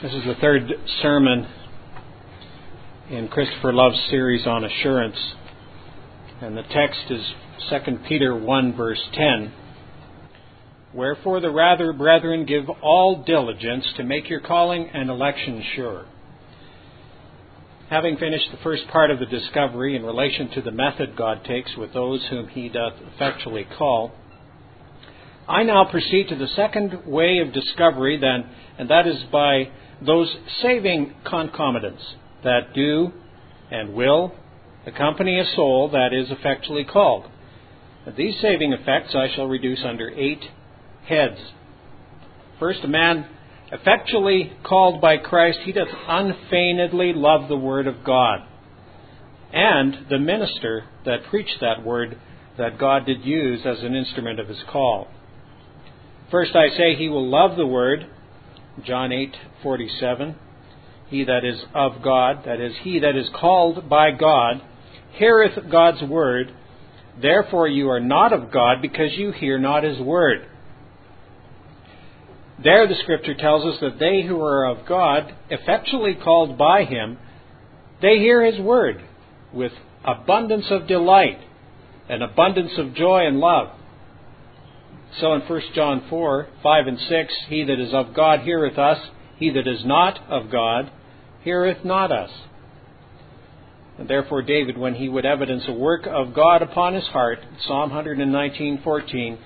This is the third sermon in Christopher Love's series on assurance. And the text is 2 Peter 1, verse 10. Wherefore, the rather, brethren, give all diligence to make your calling and election sure. Having finished the first part of the discovery in relation to the method God takes with those whom he doth effectually call, I now proceed to the second way of discovery, then, and that is by those saving concomitants that do and will accompany a soul that is effectually called. These saving effects I shall reduce under eight heads. First, a man effectually called by Christ, he doth unfeignedly love the Word of God, and the minister that preached that Word that God did use as an instrument of his call. First, I say he will love the Word, John 8:47. He that is of God, that is, he that is called by God, heareth God's word. Therefore you are not of God, because you hear not his word. There the scripture tells us that they who are of God, effectually called by him, they hear his word with abundance of delight and abundance of joy and love. So in 1 John 4, 5 and 6, he that is of God heareth us, he that is not of God heareth not us. And therefore David, when he would evidence a work of God upon his heart, Psalm 119:14,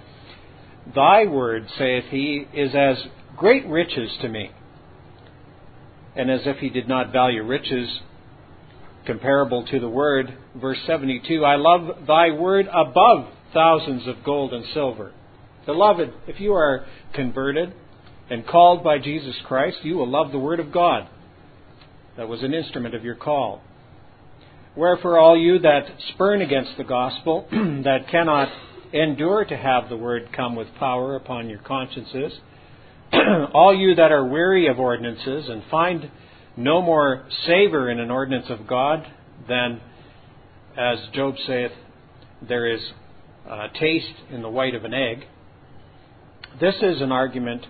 Thy word, saith he, is as great riches to me. And as if he did not value riches comparable to the word, verse 72, I love thy word above thousands of gold and silver. Beloved, if you are converted and called by Jesus Christ, you will love the Word of God. That was an instrument of your call. Wherefore, all you that spurn against the gospel, that cannot endure to have the Word come with power upon your consciences, all you that are weary of ordinances and find no more savor in an ordinance of God than, as Job saith, there is a taste in the white of an egg, this is an argument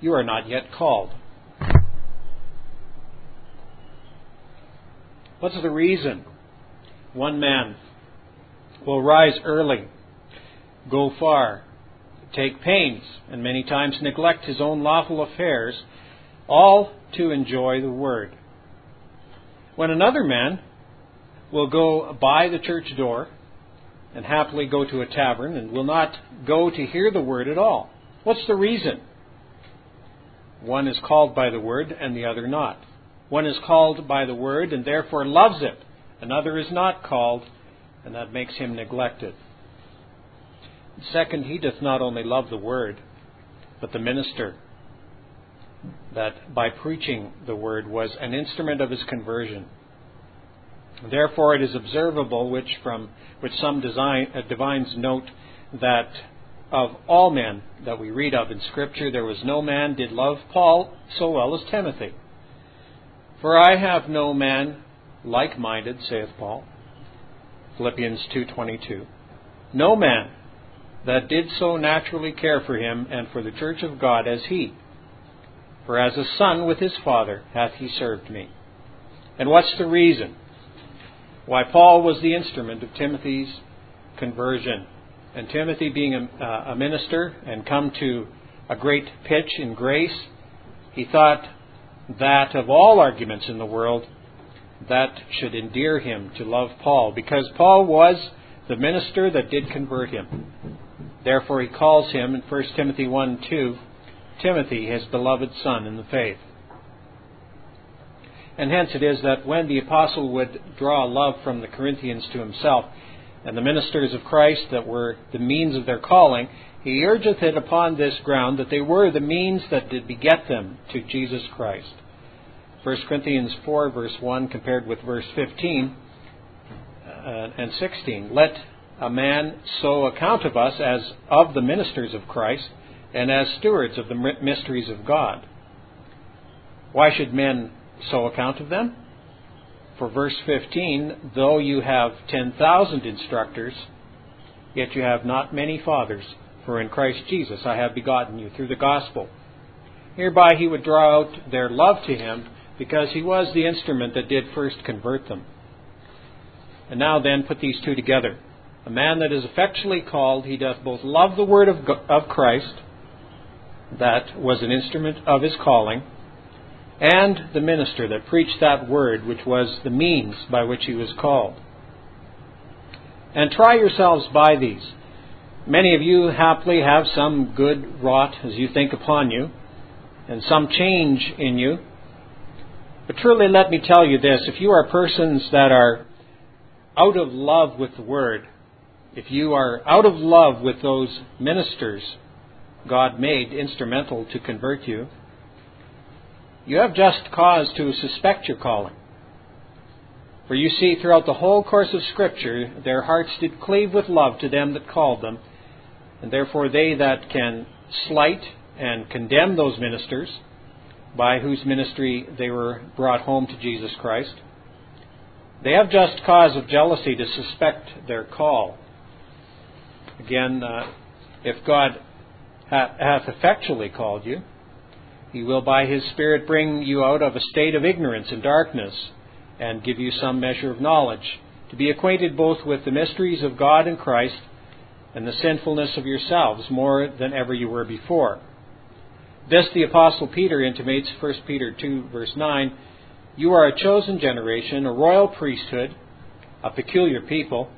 you are not yet called. What's the reason? One man will rise early, go far, take pains, and many times neglect his own lawful affairs, all to enjoy the Word. When another man will go by the church door and happily go to a tavern and will not go to hear the Word at all. What's the reason? One is called by the word and the other not. One is called by the word and therefore loves it. Another is not called, and that makes him neglected. Second, he doth not only love the word, but the minister, that by preaching the word was an instrument of his conversion. Therefore, it is observable, which from which some design, uh, divines note that of all men that we read of in Scripture, there was no man did love Paul so well as Timothy. For I have no man like-minded, saith Paul. Philippians 2:22. No man that did so naturally care for him and for the church of God as he. For as a son with his father hath he served me. And what's the reason? Why Paul was the instrument of Timothy's conversion and Timothy, being a, uh, a minister and come to a great pitch in grace, he thought that of all arguments in the world, that should endear him to love Paul, because Paul was the minister that did convert him. Therefore, he calls him in 1 Timothy 1 2, Timothy, his beloved son in the faith. And hence it is that when the apostle would draw love from the Corinthians to himself, and the ministers of Christ that were the means of their calling, he urgeth it upon this ground that they were the means that did beget them to Jesus Christ. 1 Corinthians 4, verse 1, compared with verse 15 uh, and 16. Let a man so account of us as of the ministers of Christ and as stewards of the mysteries of God. Why should men so account of them? For verse 15, though you have 10,000 instructors, yet you have not many fathers, for in Christ Jesus I have begotten you through the gospel. Hereby he would draw out their love to him, because he was the instrument that did first convert them. And now then, put these two together. A man that is effectually called, he doth both love the word of, of Christ, that was an instrument of his calling, and the minister that preached that word, which was the means by which he was called. And try yourselves by these. Many of you happily have some good wrought as you think upon you, and some change in you. But truly, let me tell you this if you are persons that are out of love with the Word, if you are out of love with those ministers God made instrumental to convert you, you have just cause to suspect your calling. For you see, throughout the whole course of Scripture, their hearts did cleave with love to them that called them, and therefore they that can slight and condemn those ministers, by whose ministry they were brought home to Jesus Christ, they have just cause of jealousy to suspect their call. Again, uh, if God hath effectually called you, he will by his Spirit bring you out of a state of ignorance and darkness and give you some measure of knowledge, to be acquainted both with the mysteries of God and Christ and the sinfulness of yourselves more than ever you were before. This the Apostle Peter intimates, 1 Peter 2, verse 9 You are a chosen generation, a royal priesthood, a peculiar people,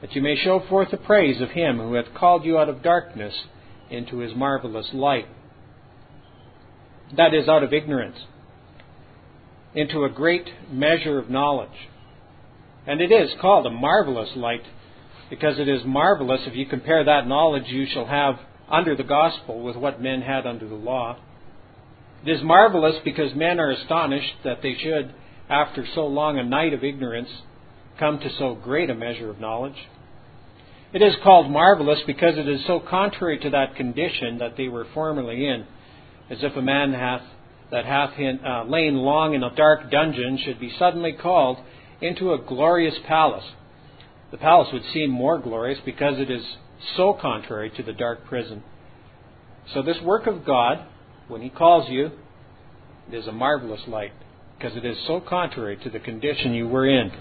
that you may show forth the praise of him who hath called you out of darkness into his marvelous light. That is, out of ignorance into a great measure of knowledge. And it is called a marvelous light because it is marvelous if you compare that knowledge you shall have under the gospel with what men had under the law. It is marvelous because men are astonished that they should, after so long a night of ignorance, come to so great a measure of knowledge. It is called marvelous because it is so contrary to that condition that they were formerly in, as if a man hath that hath uh, lain long in a dark dungeon should be suddenly called into a glorious palace. The palace would seem more glorious because it is so contrary to the dark prison. So, this work of God, when He calls you, is a marvelous light because it is so contrary to the condition you were in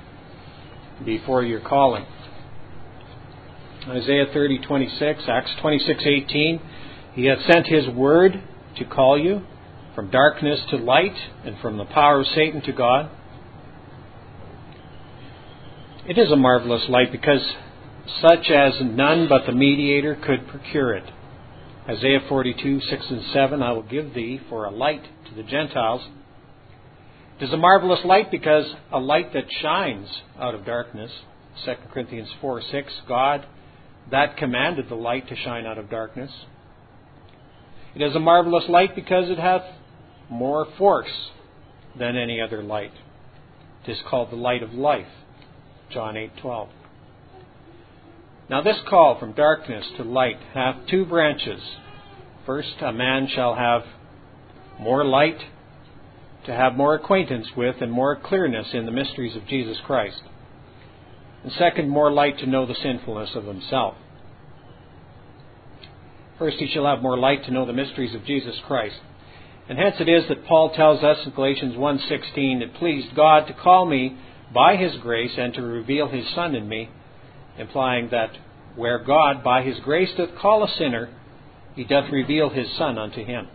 before your calling. Isaiah 30:26, Acts 26:18, He hath sent His word to call you from darkness to light and from the power of Satan to God. It is a marvelous light because such as none but the mediator could procure it. Isaiah 42, 6 and 7, I will give thee for a light to the Gentiles. It is a marvelous light because a light that shines out of darkness. 2 Corinthians 4, 6, God that commanded the light to shine out of darkness. It is a marvelous light because it hath more force than any other light. It is called the light of life. John 8:12. Now this call from darkness to light hath two branches. First, a man shall have more light to have more acquaintance with and more clearness in the mysteries of Jesus Christ. And second, more light to know the sinfulness of himself. First, he shall have more light to know the mysteries of Jesus Christ. And hence it is that Paul tells us in Galatians 1:16, "It pleased God to call me by his grace and to reveal his son in me implying that where God by his grace doth call a sinner, he doth reveal his Son unto him.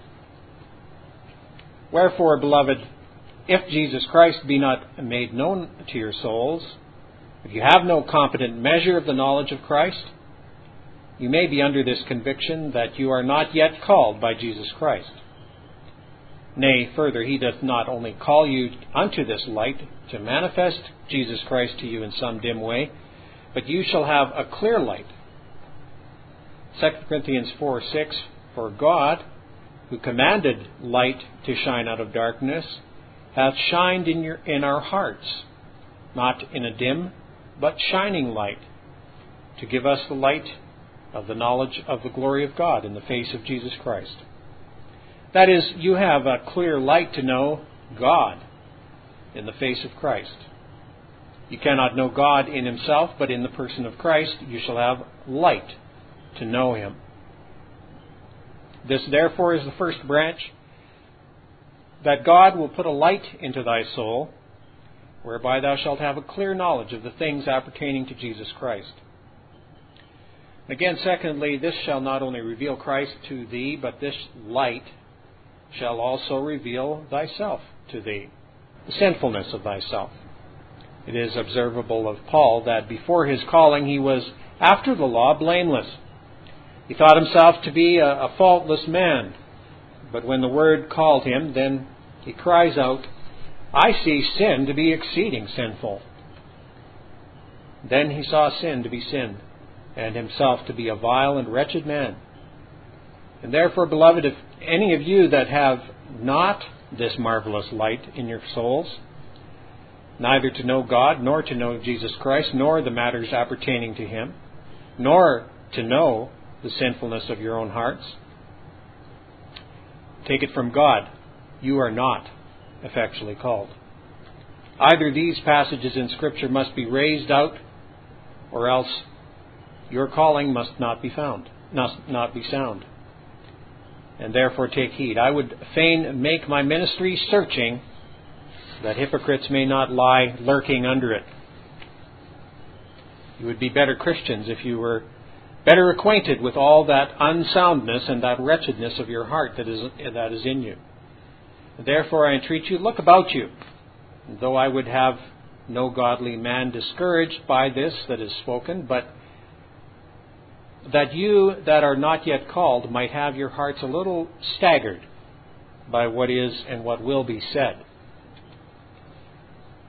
Wherefore, beloved, if Jesus Christ be not made known to your souls, if you have no competent measure of the knowledge of Christ, you may be under this conviction that you are not yet called by Jesus Christ. Nay, further, he doth not only call you unto this light to manifest Jesus Christ to you in some dim way, but you shall have a clear light. 2 Corinthians 4 6 For God, who commanded light to shine out of darkness, hath shined in, your, in our hearts, not in a dim, but shining light, to give us the light of the knowledge of the glory of God in the face of Jesus Christ. That is, you have a clear light to know God in the face of Christ. You cannot know God in himself, but in the person of Christ you shall have light to know him. This, therefore, is the first branch. that God will put a light into thy soul, whereby thou shalt have a clear knowledge of the things appertaining to Jesus Christ. Again, secondly, this shall not only reveal Christ to thee, but this light shall also reveal thyself to thee, the sinfulness of thyself. It is observable of Paul that before his calling he was, after the law, blameless. He thought himself to be a, a faultless man. But when the word called him, then he cries out, I see sin to be exceeding sinful. Then he saw sin to be sin, and himself to be a vile and wretched man. And therefore, beloved, if any of you that have not this marvelous light in your souls, neither to know God, nor to know Jesus Christ, nor the matters appertaining to Him, nor to know the sinfulness of your own hearts. Take it from God. You are not effectually called. Either these passages in Scripture must be raised out, or else your calling must not be found, must not be sound. And therefore take heed. I would fain make my ministry searching that hypocrites may not lie lurking under it. You would be better Christians if you were better acquainted with all that unsoundness and that wretchedness of your heart that is, that is in you. Therefore, I entreat you, look about you. Though I would have no godly man discouraged by this that is spoken, but that you that are not yet called might have your hearts a little staggered by what is and what will be said.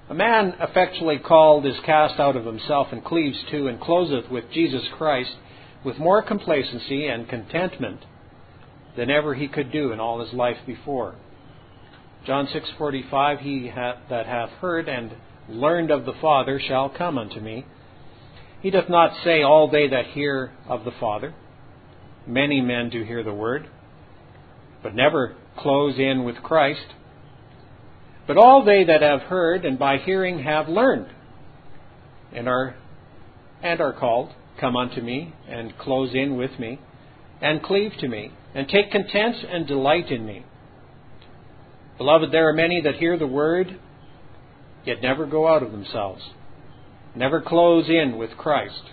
A man effectually called is cast out of himself and cleaves to and closeth with Jesus Christ with more complacency and contentment than ever he could do in all his life before. John 6:45 He that hath heard and learned of the Father shall come unto me. He doth not say all they that hear of the Father. Many men do hear the word, but never close in with Christ but all they that have heard and by hearing have learned, and are and are called, come unto me, and close in with me, and cleave to me, and take content and delight in me. Beloved, there are many that hear the word, yet never go out of themselves, never close in with Christ.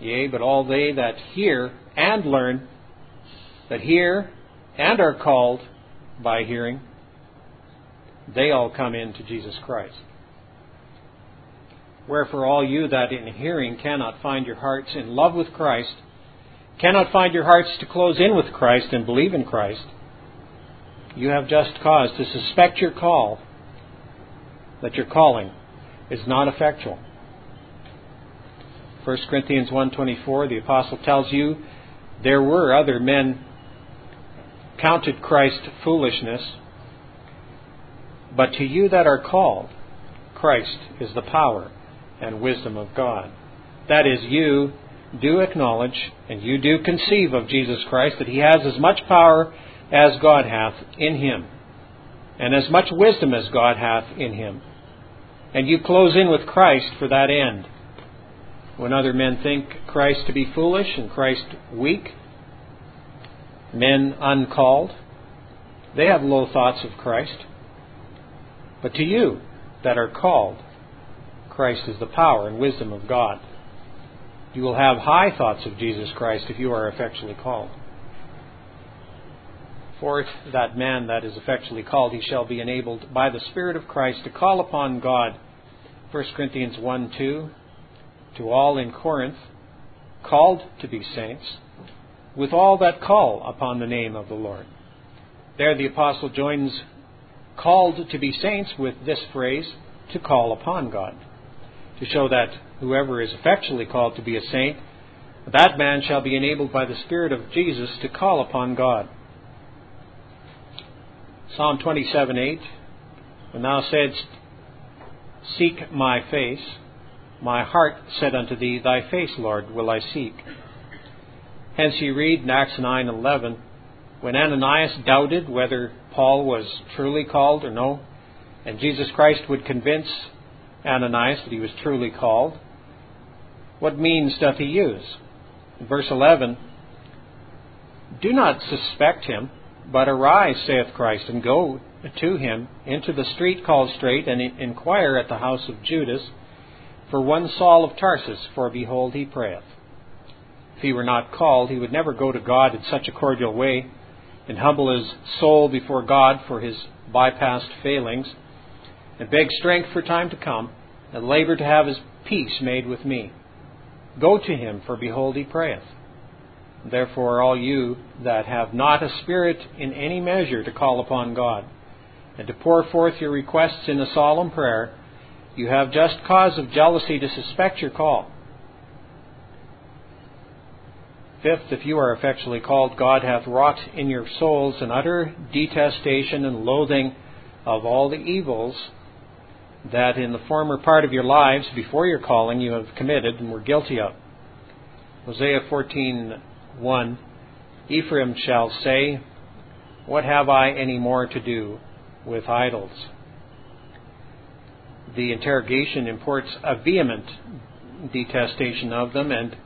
Yea, but all they that hear and learn, that hear and are called by hearing, they all come in to Jesus Christ. Wherefore, all you that in hearing cannot find your hearts in love with Christ, cannot find your hearts to close in with Christ and believe in Christ, you have just cause to suspect your call, that your calling is not effectual. 1 Corinthians 1:24 the apostle tells you there were other men counted Christ foolishness but to you that are called, Christ is the power and wisdom of God. That is, you do acknowledge and you do conceive of Jesus Christ that he has as much power as God hath in him, and as much wisdom as God hath in him. And you close in with Christ for that end. When other men think Christ to be foolish and Christ weak, men uncalled, they have low thoughts of Christ. But to you that are called, Christ is the power and wisdom of God. You will have high thoughts of Jesus Christ if you are effectually called. For that man that is effectually called, he shall be enabled by the Spirit of Christ to call upon God. 1 Corinthians 1 2. To all in Corinth, called to be saints, with all that call upon the name of the Lord. There the apostle joins called to be saints with this phrase, to call upon God, to show that whoever is effectually called to be a saint, that man shall be enabled by the Spirit of Jesus to call upon God. Psalm 27 8 When thou saidst, Seek my face, my heart said unto thee, Thy face, Lord, will I seek. Hence you read in Acts 9 11, when Ananias doubted whether Paul was truly called or no, and Jesus Christ would convince Ananias that he was truly called, what means doth he use? In verse 11, do not suspect him But arise, saith Christ, and go to him into the street called Straight, and inquire at the house of Judas for one Saul of Tarsus, for behold, he prayeth. If he were not called, he would never go to God in such a cordial way and humble his soul before God for his bypassed failings, and beg strength for time to come, and labor to have his peace made with me. Go to him, for behold, he prayeth. Therefore, all you that have not a spirit in any measure to call upon God, and to pour forth your requests in a solemn prayer, you have just cause of jealousy to suspect your call. Fifth, if you are effectually called, God hath wrought in your souls an utter detestation and loathing of all the evils that in the former part of your lives, before your calling, you have committed and were guilty of. Hosea 14:1 Ephraim shall say, What have I any more to do with idols? The interrogation imports a vehement detestation of them and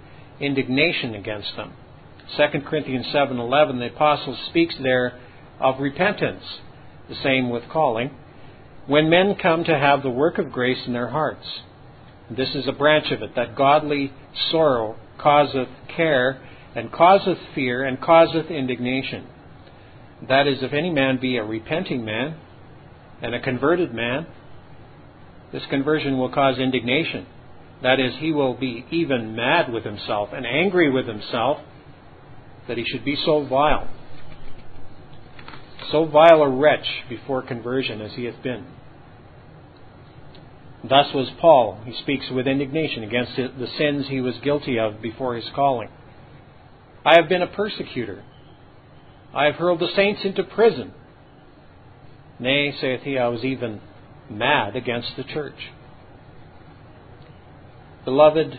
indignation against them. 2 Corinthians 7:11 the apostle speaks there of repentance, the same with calling, when men come to have the work of grace in their hearts. This is a branch of it that godly sorrow causeth care and causeth fear and causeth indignation. That is, if any man be a repenting man and a converted man, this conversion will cause indignation. That is, he will be even mad with himself and angry with himself that he should be so vile, so vile a wretch before conversion as he hath been. Thus was Paul. He speaks with indignation against the sins he was guilty of before his calling. I have been a persecutor. I have hurled the saints into prison. Nay, saith he, I was even mad against the church. Beloved,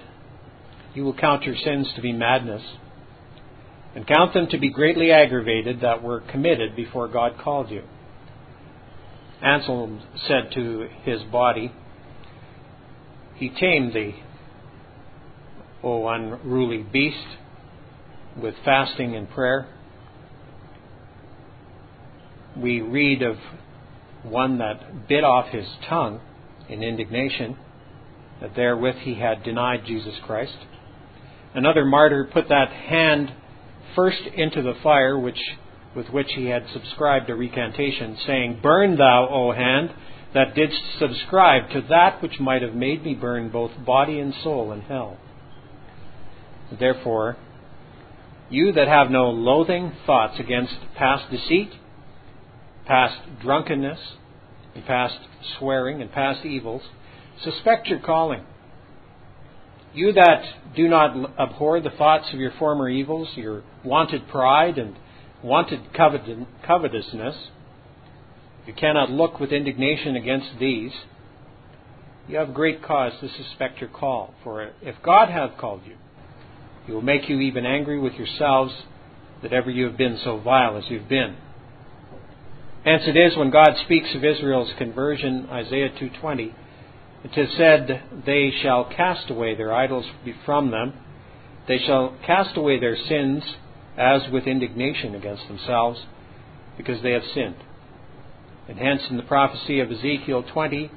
you will count your sins to be madness, and count them to be greatly aggravated that were committed before God called you. Anselm said to his body, He tamed thee, O oh, unruly beast, with fasting and prayer. We read of one that bit off his tongue in indignation that therewith he had denied Jesus Christ. Another martyr put that hand first into the fire which with which he had subscribed a recantation, saying, Burn thou, O hand, that didst subscribe to that which might have made me burn both body and soul in hell. Therefore, you that have no loathing thoughts against past deceit, past drunkenness, and past swearing, and past evils, Suspect your calling. You that do not abhor the thoughts of your former evils, your wanted pride and wanted covetousness, you cannot look with indignation against these, you have great cause to suspect your call. For if God hath called you, he will make you even angry with yourselves that ever you have been so vile as you've been. Hence it is when God speaks of Israel's conversion, Isaiah 2:20, it is said, They shall cast away their idols from them. They shall cast away their sins as with indignation against themselves, because they have sinned. And hence, in the prophecy of Ezekiel 20,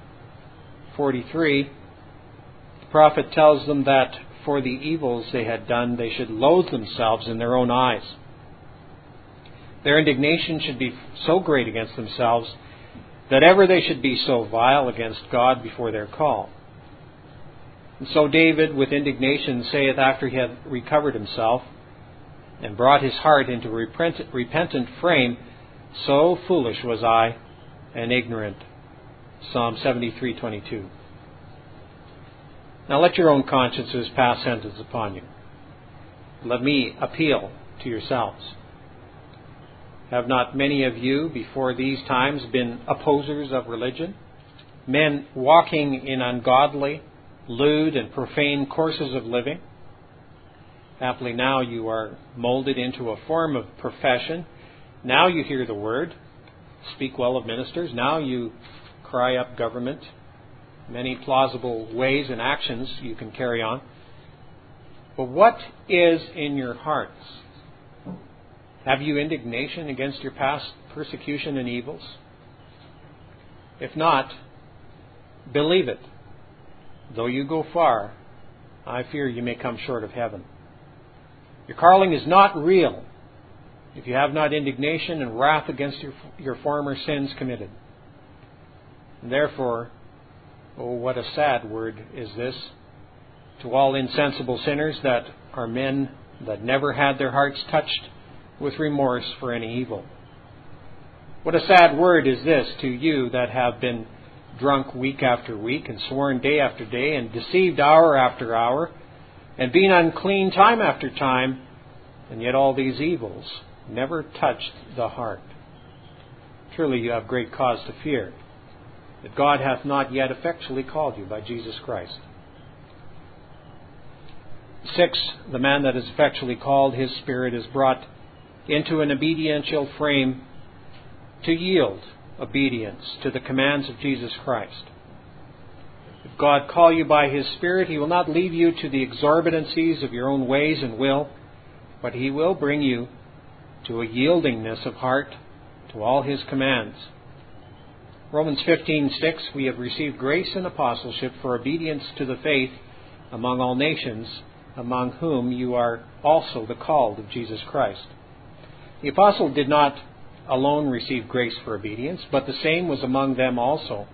43, the prophet tells them that for the evils they had done, they should loathe themselves in their own eyes. Their indignation should be so great against themselves that ever they should be so vile against God before their call. And so David, with indignation, saith after he had recovered himself and brought his heart into repentant frame, So foolish was I and ignorant. Psalm 73:22. Now let your own consciences pass sentence upon you. Let me appeal to yourselves. Have not many of you before these times been opposers of religion? Men walking in ungodly, lewd, and profane courses of living? Happily now you are molded into a form of profession. Now you hear the word, speak well of ministers. Now you cry up government. Many plausible ways and actions you can carry on. But what is in your hearts? Have you indignation against your past persecution and evils? If not, believe it. Though you go far, I fear you may come short of heaven. Your calling is not real if you have not indignation and wrath against your, your former sins committed. And therefore, oh, what a sad word is this to all insensible sinners that are men that never had their hearts touched with remorse for any evil. What a sad word is this to you that have been drunk week after week and sworn day after day and deceived hour after hour and been unclean time after time, and yet all these evils never touched the heart. Truly you have great cause to fear that God hath not yet effectually called you by Jesus Christ. Six, the man that is effectually called, his spirit is brought into an obediential frame to yield obedience to the commands of Jesus Christ. If God call you by His Spirit, He will not leave you to the exorbitancies of your own ways and will, but He will bring you to a yieldingness of heart to all His commands. Romans 15:6 We have received grace and apostleship for obedience to the faith among all nations, among whom you are also the called of Jesus Christ. The apostle did not alone receive grace for obedience, but the same was among them also.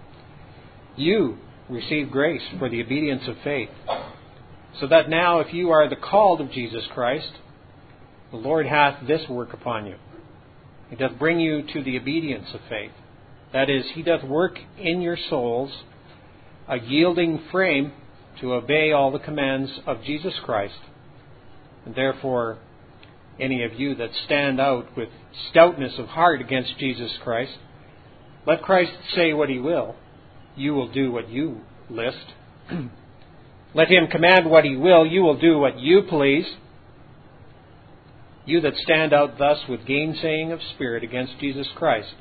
You receive grace for the obedience of faith. So that now, if you are the called of Jesus Christ, the Lord hath this work upon you. He doth bring you to the obedience of faith. That is, He doth work in your souls a yielding frame to obey all the commands of Jesus Christ. And therefore, any of you that stand out with stoutness of heart against Jesus Christ, let Christ say what he will. You will do what you list. let him command what he will. You will do what you please. You that stand out thus with gainsaying of spirit against Jesus Christ,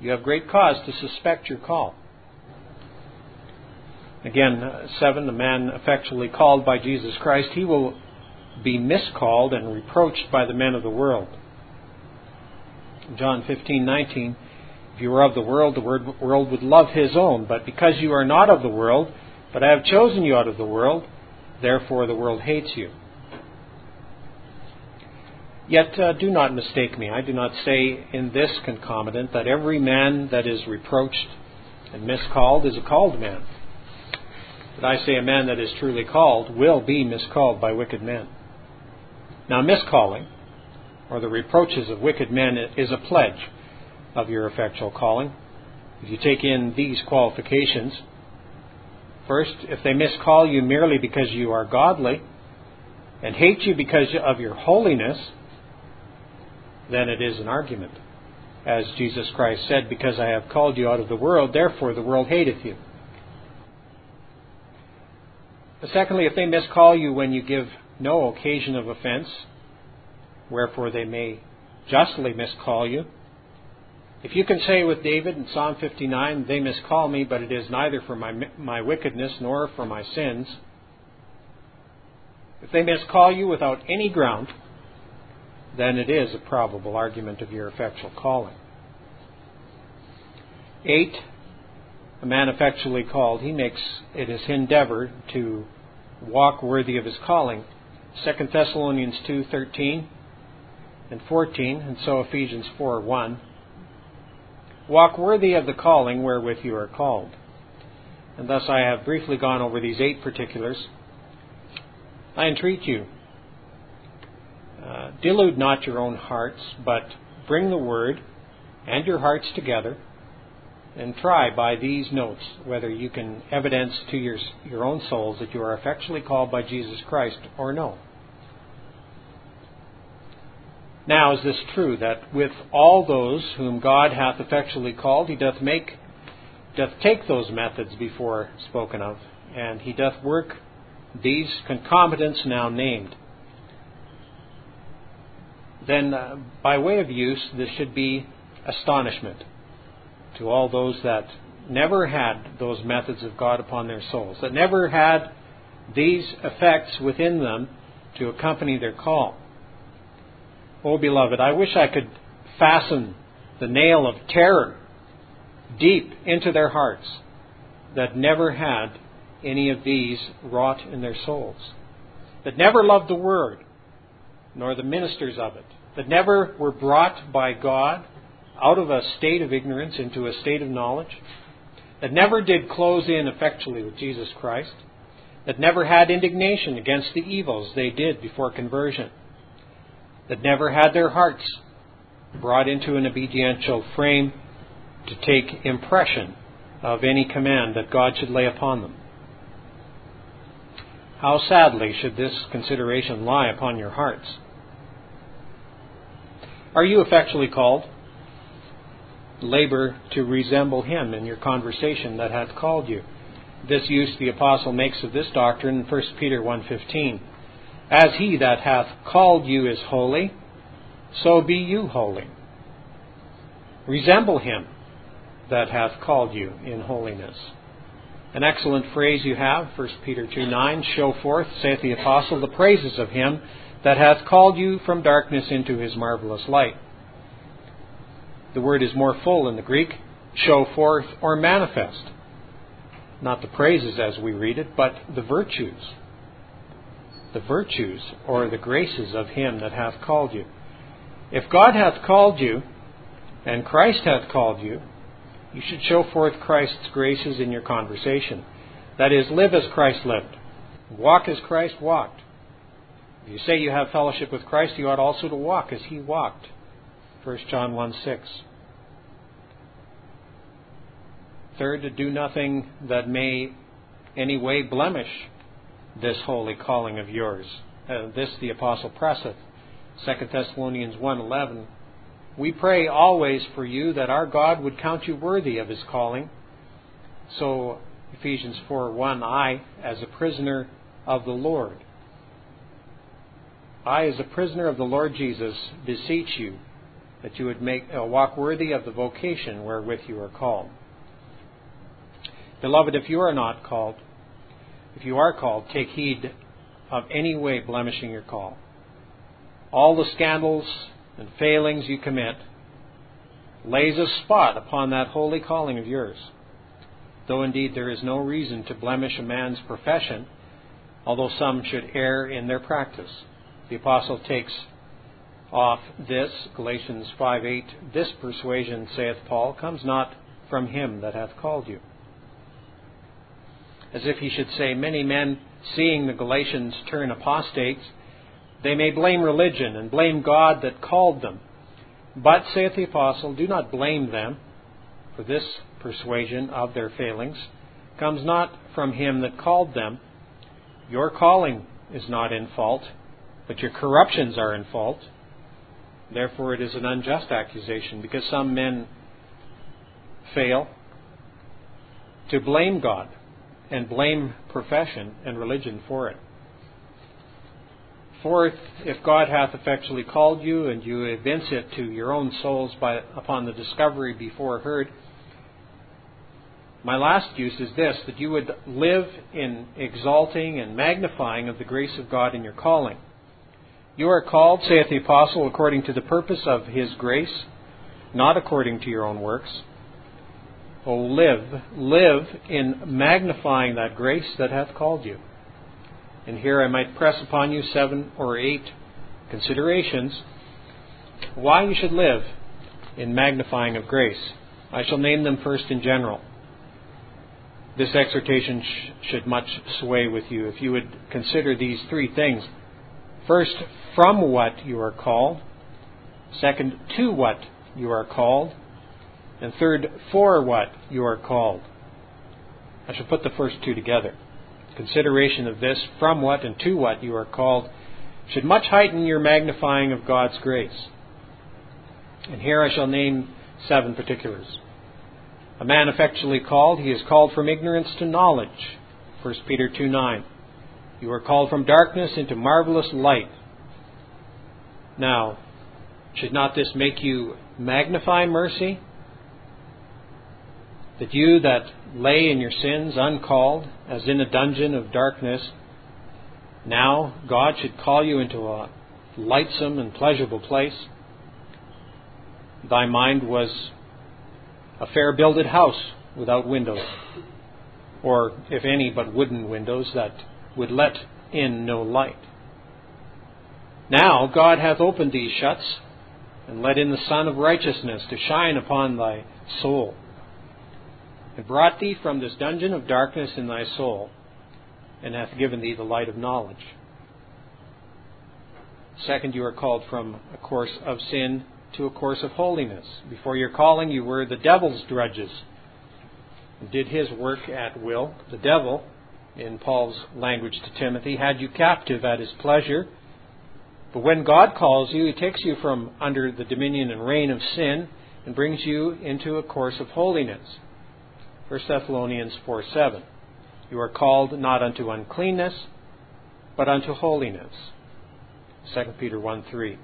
you have great cause to suspect your call. Again, uh, seven, the man effectually called by Jesus Christ, he will be miscalled and reproached by the men of the world. John 15:19 If you were of the world the world would love his own but because you are not of the world but I have chosen you out of the world therefore the world hates you. Yet uh, do not mistake me I do not say in this concomitant that every man that is reproached and miscalled is a called man. But I say a man that is truly called will be miscalled by wicked men. Now, miscalling, or the reproaches of wicked men, is a pledge of your effectual calling. If you take in these qualifications, first, if they miscall you merely because you are godly and hate you because of your holiness, then it is an argument. As Jesus Christ said, Because I have called you out of the world, therefore the world hateth you. Secondly, if they miscall you when you give no occasion of offense, wherefore they may justly miscall you. If you can say with David in Psalm 59, They miscall me, but it is neither for my, my wickedness nor for my sins. If they miscall you without any ground, then it is a probable argument of your effectual calling. 8. A man effectually called, he makes it his endeavor to walk worthy of his calling 2 Thessalonians 2:13 and 14, and so Ephesians 4:1. Walk worthy of the calling wherewith you are called. And thus I have briefly gone over these eight particulars. I entreat you, uh, delude not your own hearts, but bring the word and your hearts together and try by these notes whether you can evidence to your, your own souls that you are effectually called by Jesus Christ or no. Now is this true that with all those whom God hath effectually called, he doth make doth take those methods before spoken of, and he doth work these concomitants now named. Then, uh, by way of use, this should be astonishment to all those that never had those methods of God upon their souls, that never had these effects within them to accompany their call. Oh, beloved, I wish I could fasten the nail of terror deep into their hearts that never had any of these wrought in their souls, that never loved the Word, nor the ministers of it, that never were brought by God out of a state of ignorance into a state of knowledge, that never did close in effectually with Jesus Christ, that never had indignation against the evils they did before conversion, that never had their hearts brought into an obediential frame to take impression of any command that God should lay upon them. How sadly should this consideration lie upon your hearts? Are you effectually called? Labor to resemble him in your conversation that hath called you. This use the apostle makes of this doctrine in 1 Peter 1:15. As he that hath called you is holy, so be you holy. Resemble him that hath called you in holiness. An excellent phrase you have, 1 Peter 2 9, show forth, saith the apostle, the praises of him that hath called you from darkness into his marvelous light. The word is more full in the Greek, show forth or manifest. Not the praises as we read it, but the virtues. The virtues or the graces of him that hath called you. If God hath called you, and Christ hath called you, you should show forth Christ's graces in your conversation. That is, live as Christ lived, walk as Christ walked. If you say you have fellowship with Christ, you ought also to walk as he walked. 1 John 1 6. Third, to do nothing that may any way blemish this holy calling of yours. Uh, this the apostle presseth. 2 Thessalonians 1:11 we pray always for you that our God would count you worthy of his calling. So, Ephesians 4 1, I, as a prisoner of the Lord, I, as a prisoner of the Lord Jesus, beseech you that you would make uh, walk worthy of the vocation wherewith you are called. Beloved, if you are not called, if you are called, take heed of any way blemishing your call. All the scandals and failings you commit lays a spot upon that holy calling of yours. Though indeed there is no reason to blemish a man's profession, although some should err in their practice. The apostle takes off this, Galatians 5 8, this persuasion, saith Paul, comes not from him that hath called you. As if he should say, Many men, seeing the Galatians turn apostates, they may blame religion and blame God that called them. But, saith the apostle, do not blame them, for this persuasion of their failings comes not from him that called them. Your calling is not in fault, but your corruptions are in fault. Therefore, it is an unjust accusation, because some men fail to blame God and blame profession and religion for it. Fourth, if God hath effectually called you, and you evince it to your own souls by, upon the discovery before heard, my last use is this that you would live in exalting and magnifying of the grace of God in your calling. You are called, saith the Apostle, according to the purpose of his grace, not according to your own works. Oh, live, live in magnifying that grace that hath called you. And here I might press upon you seven or eight considerations why you should live in magnifying of grace. I shall name them first in general. This exhortation sh- should much sway with you if you would consider these three things. First, from what you are called. Second, to what you are called. And third, for what you are called. I shall put the first two together consideration of this, from what and to what you are called, should much heighten your magnifying of God's grace. And here I shall name seven particulars. A man effectually called, he is called from ignorance to knowledge. 1 Peter 2 9. You are called from darkness into marvelous light. Now, should not this make you magnify mercy? That you that lay in your sins uncalled, as in a dungeon of darkness, now God should call you into a lightsome and pleasurable place. Thy mind was a fair builded house without windows, or if any but wooden windows that would let in no light. Now God hath opened these shuts, and let in the Sun of righteousness to shine upon thy soul, and brought thee from this dungeon of darkness in thy soul, and hath given thee the light of knowledge. Second, you are called from a course of sin to a course of holiness. Before your calling, you were the devil's drudges, and did his work at will. The devil, in Paul's language to Timothy, had you captive at his pleasure. But when God calls you, he takes you from under the dominion and reign of sin and brings you into a course of holiness. 1 Thessalonians 4 7. You are called not unto uncleanness, but unto holiness. 2 Peter 1 3.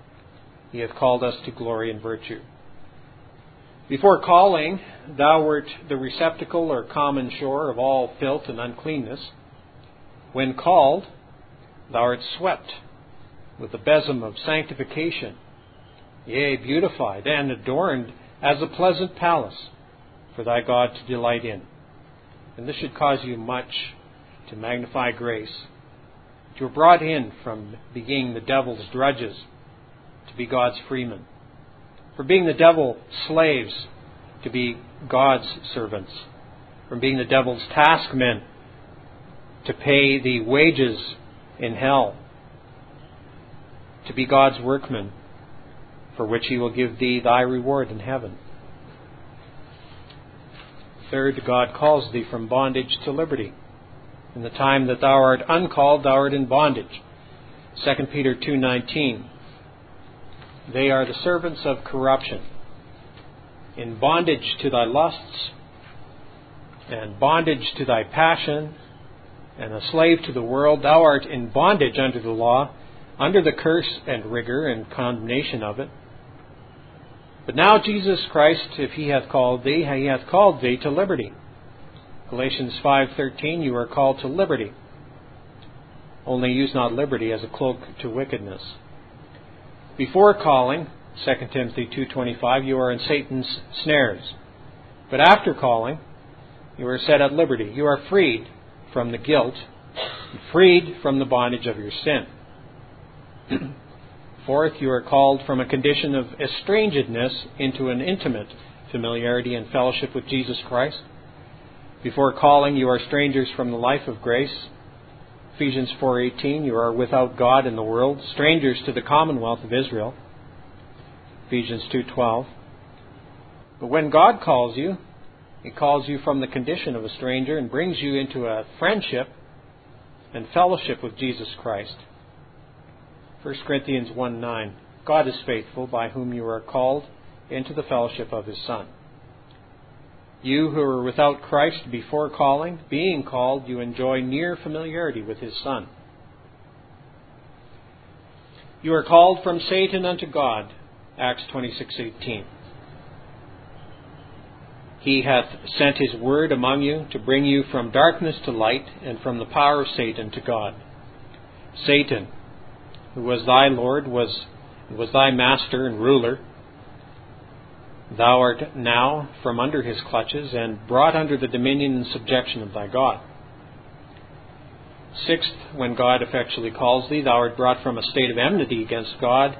He hath called us to glory and virtue. Before calling, thou wert the receptacle or common shore of all filth and uncleanness. When called, thou art swept with the besom of sanctification, yea, beautified and adorned as a pleasant palace for thy God to delight in. And this should cause you much to magnify grace. You were brought in from being the devil's drudges to be God's freemen. From being the devil slaves to be God's servants. From being the devil's taskmen to pay the wages in hell. To be God's workmen for which he will give thee thy reward in heaven. Third, God calls thee from bondage to liberty. In the time that thou art uncalled, thou art in bondage. 2 Peter 2:19. They are the servants of corruption, in bondage to thy lusts, and bondage to thy passion, and a slave to the world. Thou art in bondage under the law, under the curse and rigor and condemnation of it. But now Jesus Christ, if he hath called thee, he hath called thee to liberty. Galatians 5:13 you are called to liberty. Only use not liberty as a cloak to wickedness. Before calling, 2 Timothy 2:25 you are in Satan's snares. But after calling, you are set at liberty. You are freed from the guilt, freed from the bondage of your sin. Fourth, you are called from a condition of estrangedness into an intimate familiarity and fellowship with Jesus Christ. Before calling, you are strangers from the life of grace. Ephesians 4:18, you are without God in the world, strangers to the commonwealth of Israel. Ephesians 2:12. But when God calls you, he calls you from the condition of a stranger and brings you into a friendship and fellowship with Jesus Christ. 1 Corinthians 1 9. God is faithful, by whom you are called into the fellowship of his Son. You who were without Christ before calling, being called, you enjoy near familiarity with his Son. You are called from Satan unto God, Acts 26:18. He hath sent his word among you to bring you from darkness to light and from the power of Satan to God. Satan, who was thy Lord, was, was thy master and ruler. Thou art now from under his clutches and brought under the dominion and subjection of thy God. Sixth, when God effectually calls thee, thou art brought from a state of enmity against God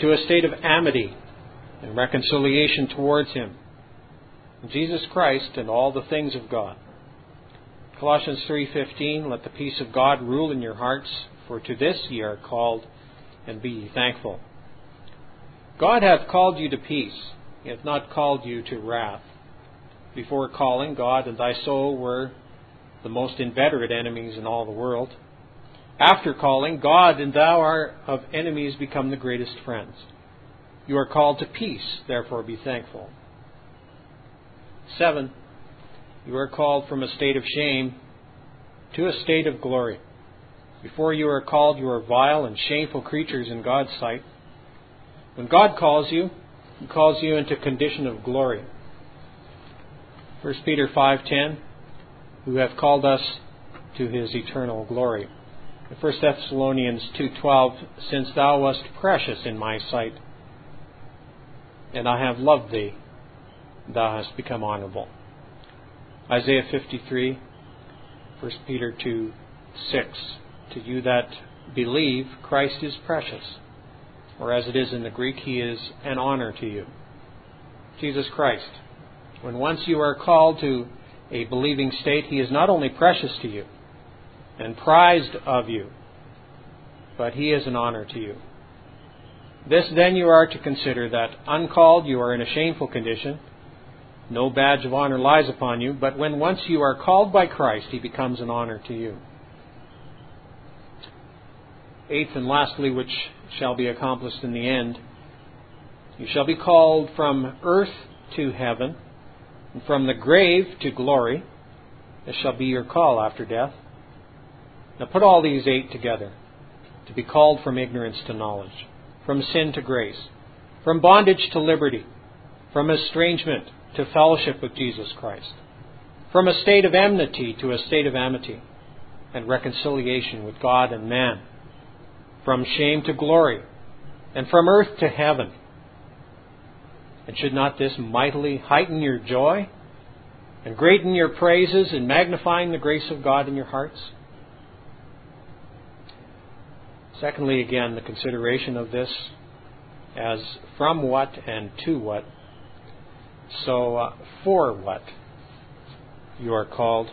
to a state of amity and reconciliation towards him. Jesus Christ and all the things of God. Colossians 3:15 Let the peace of God rule in your hearts for to this ye are called, and be ye thankful. God hath called you to peace, he hath not called you to wrath. Before calling, God and thy soul were the most inveterate enemies in all the world. After calling, God and thou are of enemies become the greatest friends. You are called to peace, therefore be thankful. 7. You are called from a state of shame to a state of glory. Before you are called, you are vile and shameful creatures in God's sight. When God calls you, He calls you into a condition of glory. 1 Peter 5:10, who have called us to His eternal glory. 1 Thessalonians 2:12 Since thou wast precious in my sight and I have loved thee thou hast become honorable. Isaiah 53 1 Peter 2 6 To you that believe Christ is precious or as it is in the Greek he is an honor to you. Jesus Christ when once you are called to a believing state he is not only precious to you and prized of you, but he is an honor to you. This then you are to consider that uncalled you are in a shameful condition. No badge of honor lies upon you, but when once you are called by Christ, he becomes an honor to you. Eighth and lastly, which shall be accomplished in the end, you shall be called from earth to heaven, and from the grave to glory. This shall be your call after death. Now put all these eight together to be called from ignorance to knowledge, from sin to grace, from bondage to liberty, from estrangement to fellowship with Jesus Christ, from a state of enmity to a state of amity and reconciliation with God and man, from shame to glory, and from earth to heaven. And should not this mightily heighten your joy and greaten your praises in magnifying the grace of God in your hearts? Secondly, again, the consideration of this as from what and to what. So, uh, for what you are called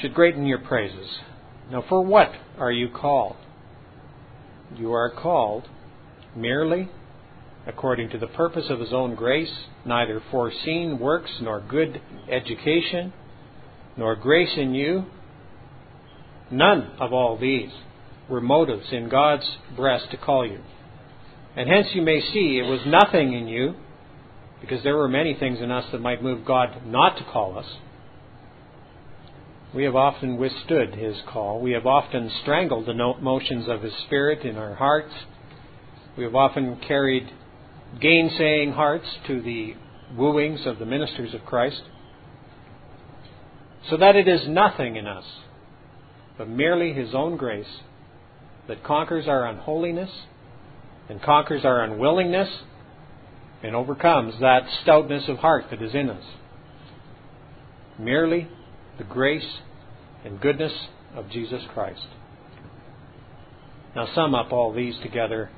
should greaten your praises. Now, for what are you called? You are called merely according to the purpose of His own grace, neither foreseen works nor good education, nor grace in you, None of all these were motives in God's breast to call you. And hence you may see it was nothing in you, because there were many things in us that might move God not to call us. We have often withstood His call. We have often strangled the motions of His Spirit in our hearts. We have often carried gainsaying hearts to the wooings of the ministers of Christ. So that it is nothing in us but merely His own grace that conquers our unholiness and conquers our unwillingness and overcomes that stoutness of heart that is in us. Merely the grace and goodness of Jesus Christ. Now sum up all these together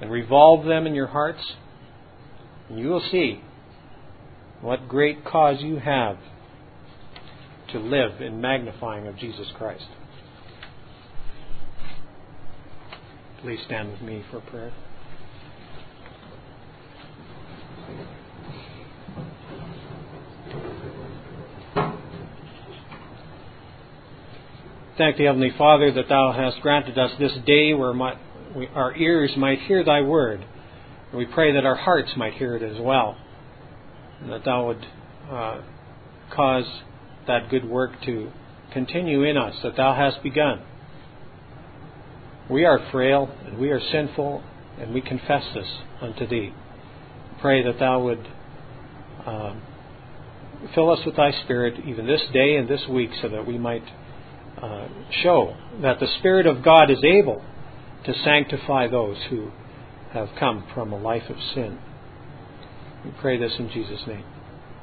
and revolve them in your hearts, and you will see what great cause you have to live in magnifying of Jesus Christ. Please stand with me for prayer. Thank thee, Heavenly Father, that Thou hast granted us this day where my, we, our ears might hear Thy word. And we pray that our hearts might hear it as well. And that Thou would uh, cause that good work to continue in us that thou hast begun. We are frail and we are sinful, and we confess this unto thee. Pray that thou would um, fill us with thy Spirit even this day and this week so that we might uh, show that the Spirit of God is able to sanctify those who have come from a life of sin. We pray this in Jesus' name.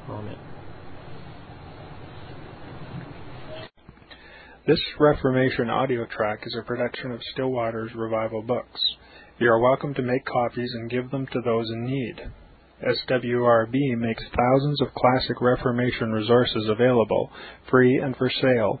Amen. This Reformation audio track is a production of Still Waters Revival Books. You are welcome to make copies and give them to those in need. SWRB makes thousands of classic Reformation resources available, free and for sale,